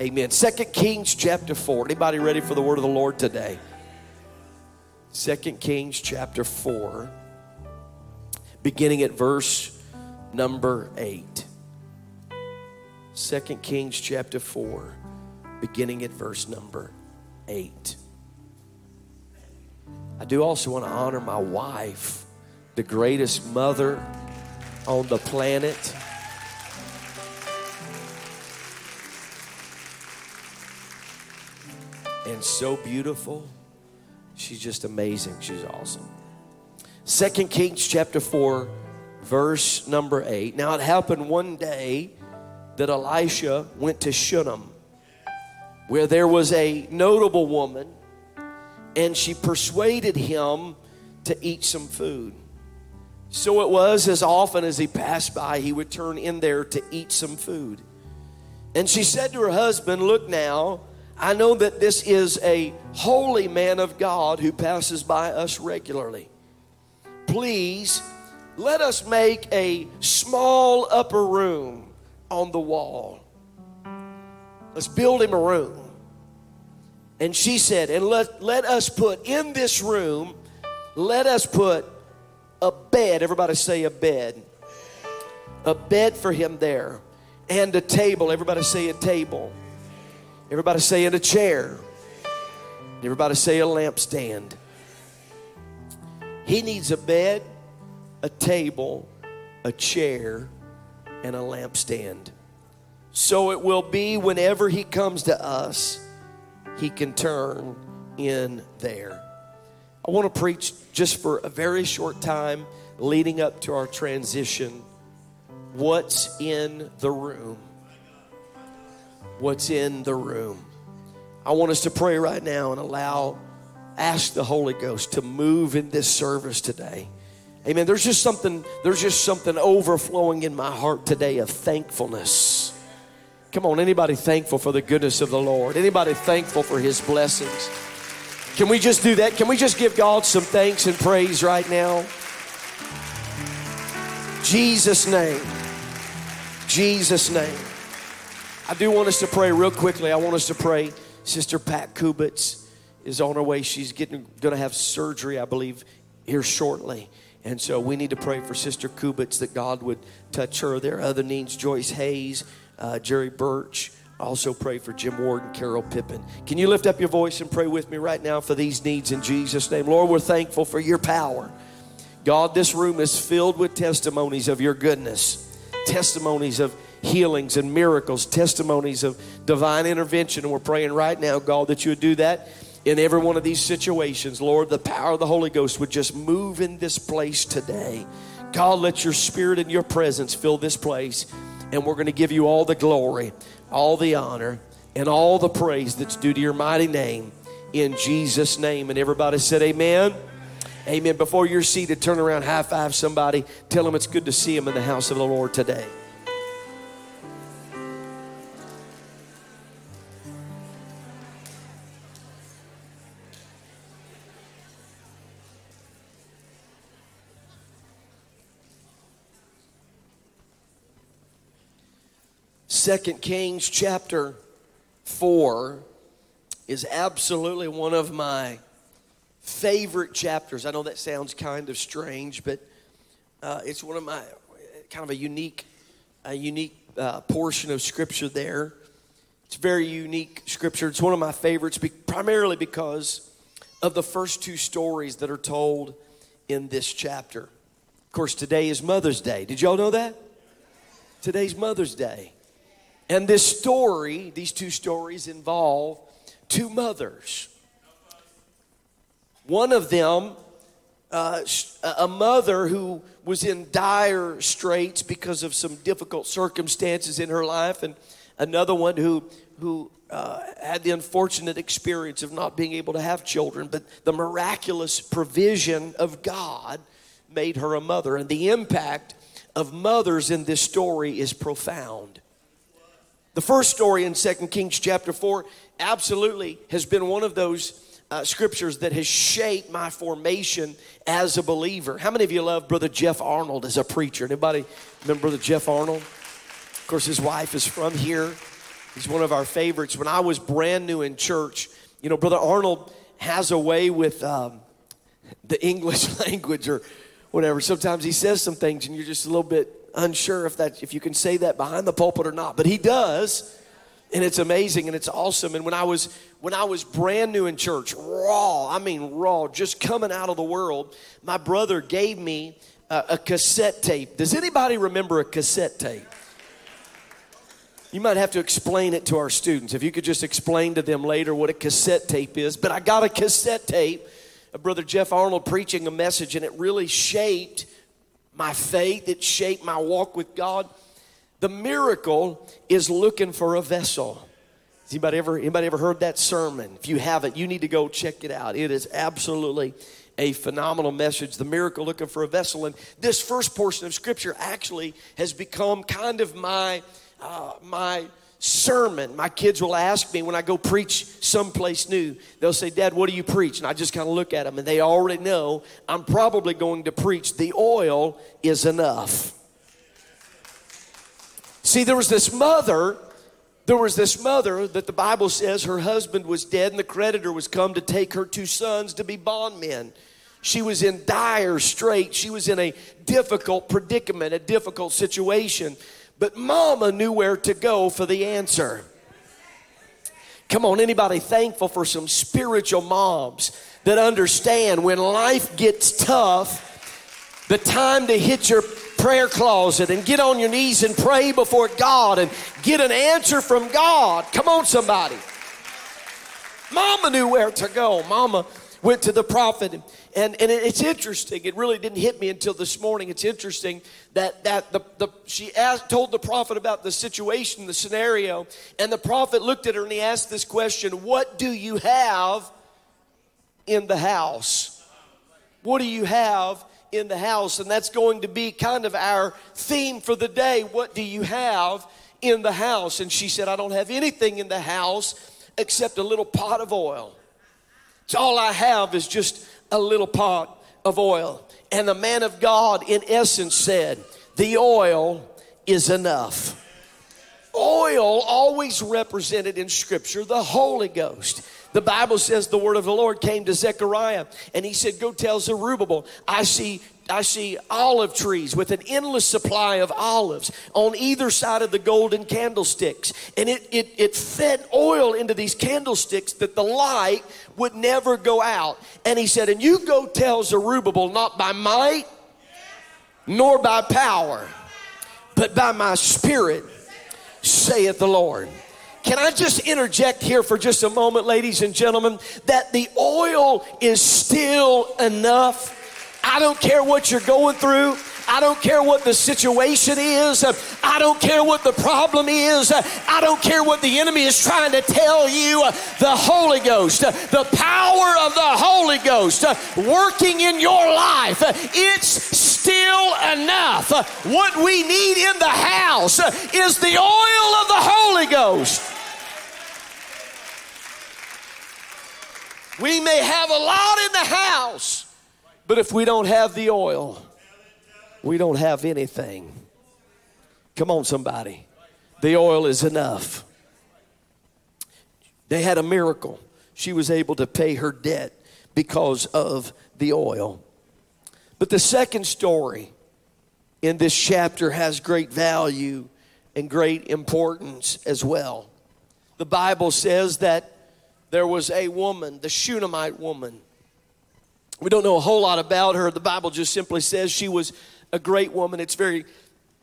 Amen. Second Kings chapter 4. Anybody ready for the word of the Lord today? Second Kings chapter 4, beginning at verse number 8. Second Kings chapter 4, beginning at verse number 8. I do also want to honor my wife, the greatest mother on the planet. And so beautiful. She's just amazing. She's awesome. Second Kings chapter 4, verse number 8. Now it happened one day that Elisha went to Shunem, where there was a notable woman, and she persuaded him to eat some food. So it was as often as he passed by, he would turn in there to eat some food. And she said to her husband, Look now, I know that this is a holy man of God who passes by us regularly. Please let us make a small upper room on the wall. Let's build him a room. And she said, And let, let us put in this room, let us put a bed. Everybody say a bed. A bed for him there. And a table. Everybody say a table. Everybody say in a chair. Everybody say a lampstand. He needs a bed, a table, a chair, and a lampstand. So it will be whenever he comes to us, he can turn in there. I want to preach just for a very short time leading up to our transition. What's in the room? What's in the room? I want us to pray right now and allow, ask the Holy Ghost to move in this service today. Amen. There's just something, there's just something overflowing in my heart today of thankfulness. Come on, anybody thankful for the goodness of the Lord? Anybody thankful for his blessings? Can we just do that? Can we just give God some thanks and praise right now? Jesus' name. Jesus' name. I do want us to pray real quickly. I want us to pray. Sister Pat Kubitz is on her way. She's getting going to have surgery, I believe, here shortly. And so we need to pray for Sister Kubitz that God would touch her. There are other needs Joyce Hayes, uh, Jerry Birch. Also pray for Jim Ward and Carol Pippin. Can you lift up your voice and pray with me right now for these needs in Jesus' name? Lord, we're thankful for your power. God, this room is filled with testimonies of your goodness, testimonies of healings and miracles, testimonies of divine intervention. And we're praying right now, God, that you would do that in every one of these situations. Lord, the power of the Holy Ghost would just move in this place today. God, let your spirit and your presence fill this place. And we're going to give you all the glory, all the honor, and all the praise that's due to your mighty name in Jesus' name. And everybody said, Amen. Amen. Before you're seated, turn around, high five somebody, tell them it's good to see them in the house of the Lord today. Second Kings chapter 4 is absolutely one of my favorite chapters. I know that sounds kind of strange, but uh, it's one of my kind of a unique, a unique uh, portion of scripture there. It's very unique scripture. It's one of my favorites, be- primarily because of the first two stories that are told in this chapter. Of course, today is Mother's Day. Did y'all know that? Today's Mother's Day. And this story, these two stories involve two mothers. One of them, uh, a mother who was in dire straits because of some difficult circumstances in her life, and another one who, who uh, had the unfortunate experience of not being able to have children, but the miraculous provision of God made her a mother. And the impact of mothers in this story is profound. The first story in Second Kings chapter 4 absolutely has been one of those uh, scriptures that has shaped my formation as a believer. How many of you love Brother Jeff Arnold as a preacher? Anybody remember Brother Jeff Arnold? Of course, his wife is from here. He's one of our favorites. When I was brand new in church, you know, Brother Arnold has a way with um, the English language or whatever. Sometimes he says some things and you're just a little bit unsure if that if you can say that behind the pulpit or not. But he does. And it's amazing and it's awesome. And when I was when I was brand new in church, raw, I mean raw, just coming out of the world, my brother gave me a, a cassette tape. Does anybody remember a cassette tape? You might have to explain it to our students. If you could just explain to them later what a cassette tape is. But I got a cassette tape of Brother Jeff Arnold preaching a message, and it really shaped my faith, it shaped my walk with God. The miracle is looking for a vessel. Has anybody ever, anybody ever heard that sermon? If you haven't, you need to go check it out. It is absolutely a phenomenal message. The miracle looking for a vessel. And this first portion of scripture actually has become kind of my uh, my sermon. My kids will ask me when I go preach someplace new, they'll say, Dad, what do you preach? And I just kind of look at them and they already know I'm probably going to preach, the oil is enough. See, there was this mother. There was this mother that the Bible says her husband was dead and the creditor was come to take her two sons to be bondmen. She was in dire straits. She was in a difficult predicament, a difficult situation. But mama knew where to go for the answer. Come on, anybody thankful for some spiritual moms that understand when life gets tough, the time to hit your prayer closet and get on your knees and pray before God and get an answer from God. Come on, somebody. Mama knew where to go. Mama went to the prophet. And, and it's interesting. It really didn't hit me until this morning. It's interesting that, that the, the, she asked, told the prophet about the situation, the scenario. And the prophet looked at her and he asked this question What do you have in the house? What do you have in the house? And that's going to be kind of our theme for the day. What do you have in the house? And she said, I don't have anything in the house except a little pot of oil. So all I have is just a little pot of oil. And the man of God, in essence, said, The oil is enough. Oil always represented in Scripture the Holy Ghost. The Bible says the word of the Lord came to Zechariah and he said, Go tell Zerubbabel, I see I see olive trees with an endless supply of olives on either side of the golden candlesticks. And it, it, it fed oil into these candlesticks that the light would never go out. And he said, And you go tell Zerubbabel, not by might nor by power, but by my spirit, saith the Lord. Can I just interject here for just a moment, ladies and gentlemen, that the oil is still enough? I don't care what you're going through. I don't care what the situation is. I don't care what the problem is. I don't care what the enemy is trying to tell you. The Holy Ghost, the power of the Holy Ghost working in your life, it's still enough. What we need in the house is the oil of the Holy Ghost. We may have a lot in the house, but if we don't have the oil, we don't have anything. Come on, somebody. The oil is enough. They had a miracle. She was able to pay her debt because of the oil. But the second story in this chapter has great value and great importance as well. The Bible says that there was a woman, the Shunammite woman. We don't know a whole lot about her. The Bible just simply says she was a great woman. It's very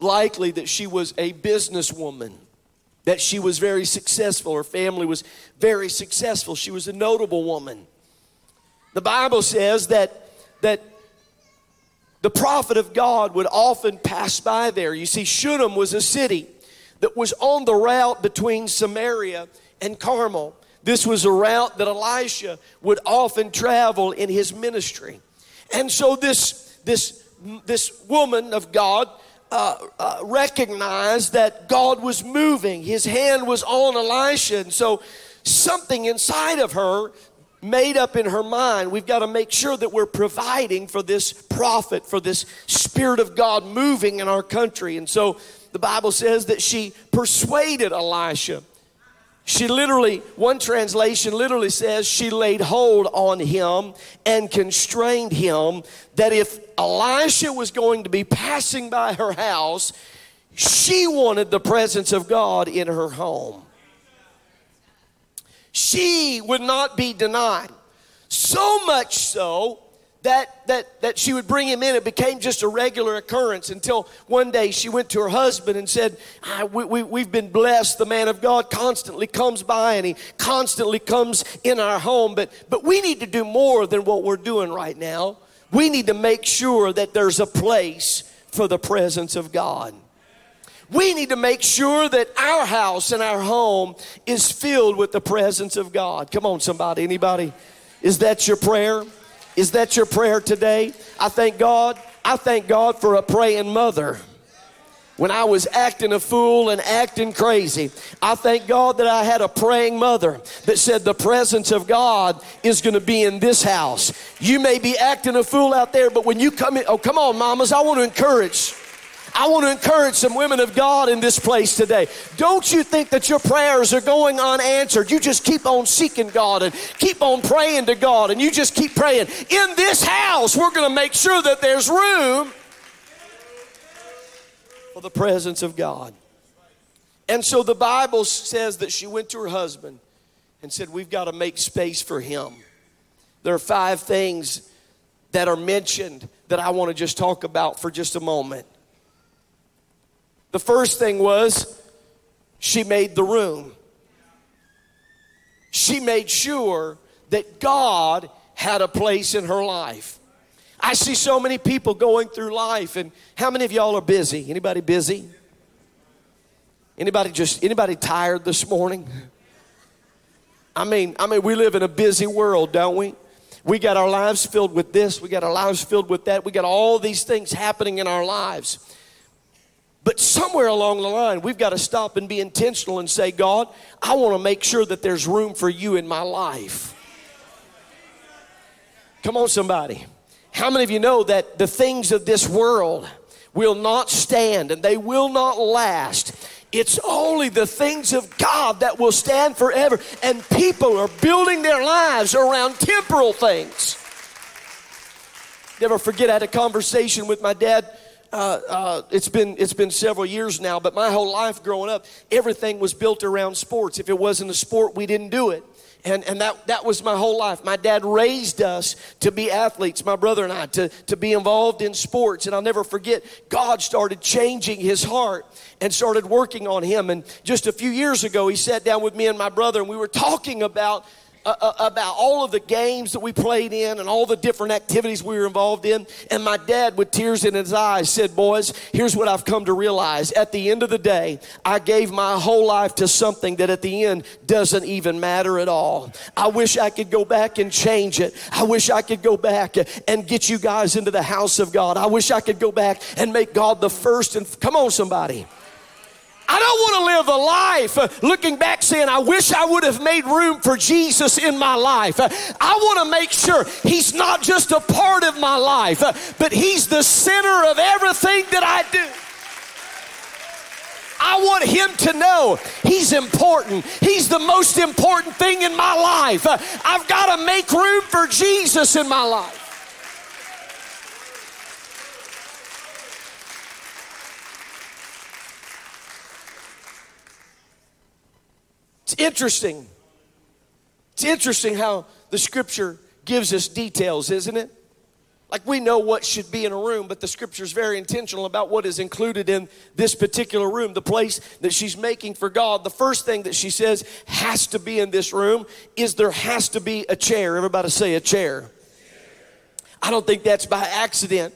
likely that she was a businesswoman, that she was very successful. Her family was very successful. She was a notable woman. The Bible says that, that the prophet of God would often pass by there. You see, Shunem was a city that was on the route between Samaria and Carmel. This was a route that Elisha would often travel in his ministry. And so this, this, this woman of God uh, uh, recognized that God was moving. His hand was on Elisha. And so something inside of her made up in her mind we've got to make sure that we're providing for this prophet, for this Spirit of God moving in our country. And so the Bible says that she persuaded Elisha She literally, one translation literally says she laid hold on him and constrained him that if Elisha was going to be passing by her house, she wanted the presence of God in her home. She would not be denied. So much so that, that, that she would bring him in. It became just a regular occurrence until one day she went to her husband and said, we, we, We've been blessed. The man of God constantly comes by and he constantly comes in our home, but, but we need to do more than what we're doing right now. We need to make sure that there's a place for the presence of God. We need to make sure that our house and our home is filled with the presence of God. Come on, somebody. Anybody? Is that your prayer? Is that your prayer today? I thank God. I thank God for a praying mother. When I was acting a fool and acting crazy, I thank God that I had a praying mother that said the presence of God is going to be in this house. You may be acting a fool out there, but when you come in, oh, come on, mamas, I want to encourage. I want to encourage some women of God in this place today. Don't you think that your prayers are going unanswered? You just keep on seeking God and keep on praying to God and you just keep praying. In this house, we're going to make sure that there's room for the presence of God. And so the Bible says that she went to her husband and said, We've got to make space for him. There are five things that are mentioned that I want to just talk about for just a moment. The first thing was she made the room. She made sure that God had a place in her life. I see so many people going through life and how many of y'all are busy? Anybody busy? Anybody just anybody tired this morning? I mean, I mean we live in a busy world, don't we? We got our lives filled with this, we got our lives filled with that. We got all these things happening in our lives. But somewhere along the line, we've got to stop and be intentional and say, God, I want to make sure that there's room for you in my life. Come on, somebody. How many of you know that the things of this world will not stand and they will not last? It's only the things of God that will stand forever. And people are building their lives around temporal things. Never forget, I had a conversation with my dad uh, uh, it's been it's been several years now, but my whole life growing up, everything was built around sports. If it wasn't a sport, we didn't do it. And, and that, that was my whole life. My dad raised us to be athletes, my brother and I, to, to be involved in sports. And I'll never forget, God started changing his heart and started working on him. And just a few years ago, he sat down with me and my brother, and we were talking about uh, uh, about all of the games that we played in and all the different activities we were involved in. And my dad, with tears in his eyes, said, Boys, here's what I've come to realize. At the end of the day, I gave my whole life to something that at the end doesn't even matter at all. I wish I could go back and change it. I wish I could go back and get you guys into the house of God. I wish I could go back and make God the first. And come on, somebody. I don't want to live a life uh, looking back saying, I wish I would have made room for Jesus in my life. Uh, I want to make sure He's not just a part of my life, uh, but He's the center of everything that I do. I want him to know he's important. He's the most important thing in my life. I've got to make room for Jesus in my life. It's interesting. It's interesting how the scripture gives us details, isn't it? Like we know what should be in a room, but the scripture is very intentional about what is included in this particular room, the place that she's making for God. The first thing that she says has to be in this room is there has to be a chair. Everybody say a chair. I don't think that's by accident.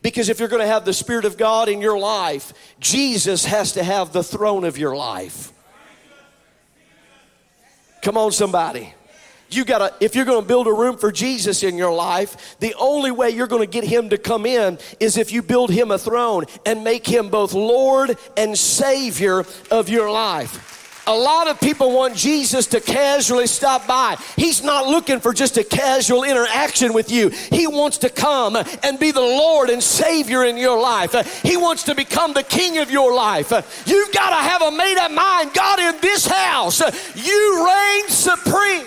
Because if you're going to have the Spirit of God in your life, Jesus has to have the throne of your life. Come on, somebody. You gotta, if you're gonna build a room for Jesus in your life, the only way you're gonna get him to come in is if you build him a throne and make him both Lord and Savior of your life. A lot of people want Jesus to casually stop by. He's not looking for just a casual interaction with you. He wants to come and be the Lord and Savior in your life. He wants to become the King of your life. You've got to have a made up mind. God, in this house, you reign supreme.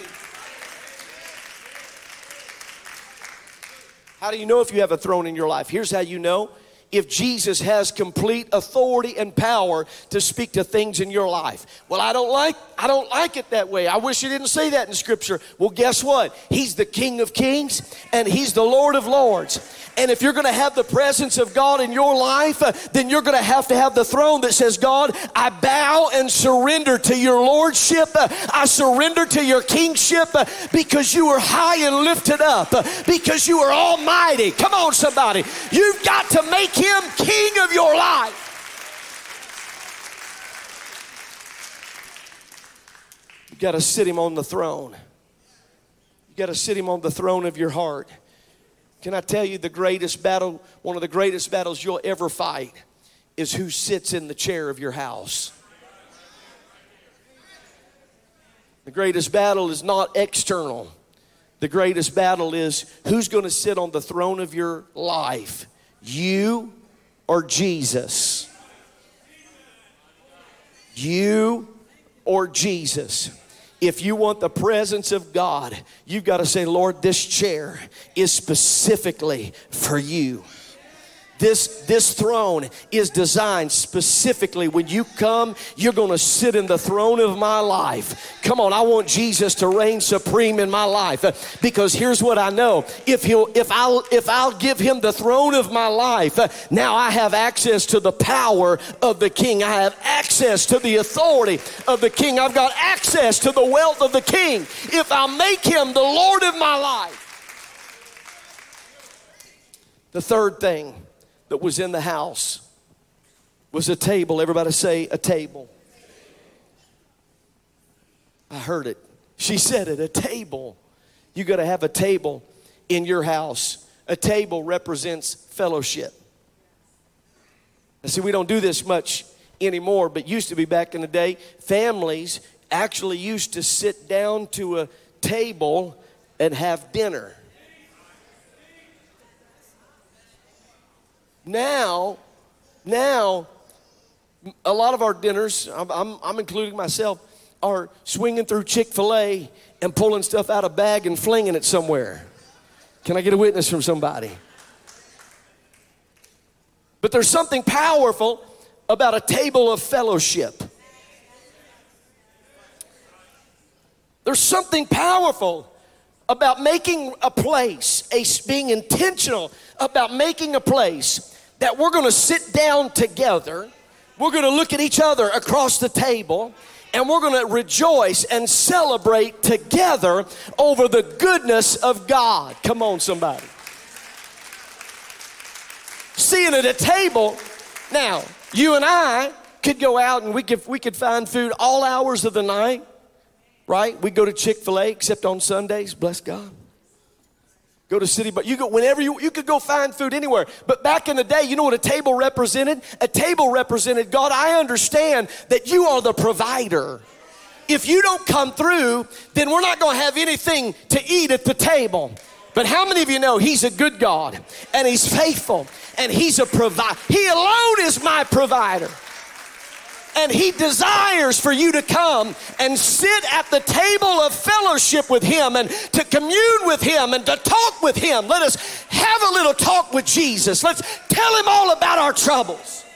How do you know if you have a throne in your life? Here's how you know if Jesus has complete authority and power to speak to things in your life. Well, I don't like I don't like it that way. I wish you didn't say that in scripture. Well, guess what? He's the King of Kings and he's the Lord of Lords. And if you're going to have the presence of God in your life, uh, then you're going to have to have the throne that says, God, I bow and surrender to your lordship. Uh, I surrender to your kingship uh, because you are high and lifted up, because you are almighty. Come on, somebody. You've got to make him king of your life. You got to sit him on the throne. You got to sit him on the throne of your heart. Can I tell you the greatest battle, one of the greatest battles you'll ever fight is who sits in the chair of your house. The greatest battle is not external. The greatest battle is who's going to sit on the throne of your life, you or Jesus? You or Jesus? if you want the presence of God, you've got to say, Lord, this chair is specifically for you. This, this throne is designed specifically when you come, you're going to sit in the throne of my life. Come on, I want Jesus to reign supreme in my life because here's what I know. If he'll if I'll if I'll give him the throne of my life, now I have access to the power of the king. I have access to the authority of the king. I've got access to the wealth of the king. If I make him the Lord of my life. The third thing that was in the house was a table. Everybody say a table. I heard it. She said it, a table. You got to have a table in your house. A table represents fellowship. I see we don't do this much anymore, but used to be back in the day. Families actually used to sit down to a table and have dinner. Now, now, a lot of our dinners, I'm, I'm, I'm including myself, are swinging through Chick fil A and pulling stuff out of bag and flinging it somewhere. Can I get a witness from somebody? But there's something powerful about a table of fellowship. There's something powerful about making a place, a, being intentional about making a place that we're going to sit down together, we're going to look at each other across the table, and we're going to rejoice and celebrate together over the goodness of God. Come on, somebody. Seeing at a table, now, you and I could go out and we could, we could find food all hours of the night, right? We go to Chick fil A, except on Sundays, bless God. Go to city, but you go whenever you you could go find food anywhere. But back in the day, you know what a table represented? A table represented God. I understand that you are the provider. If you don't come through, then we're not going to have anything to eat at the table. But how many of you know He's a good God and He's faithful and He's a provider? He alone is my provider. And He desires for you to come and sit at the table of fellowship with Him and to commune with Him and to talk with Him. Let us have a little talk with Jesus. Let's tell Him all about our troubles.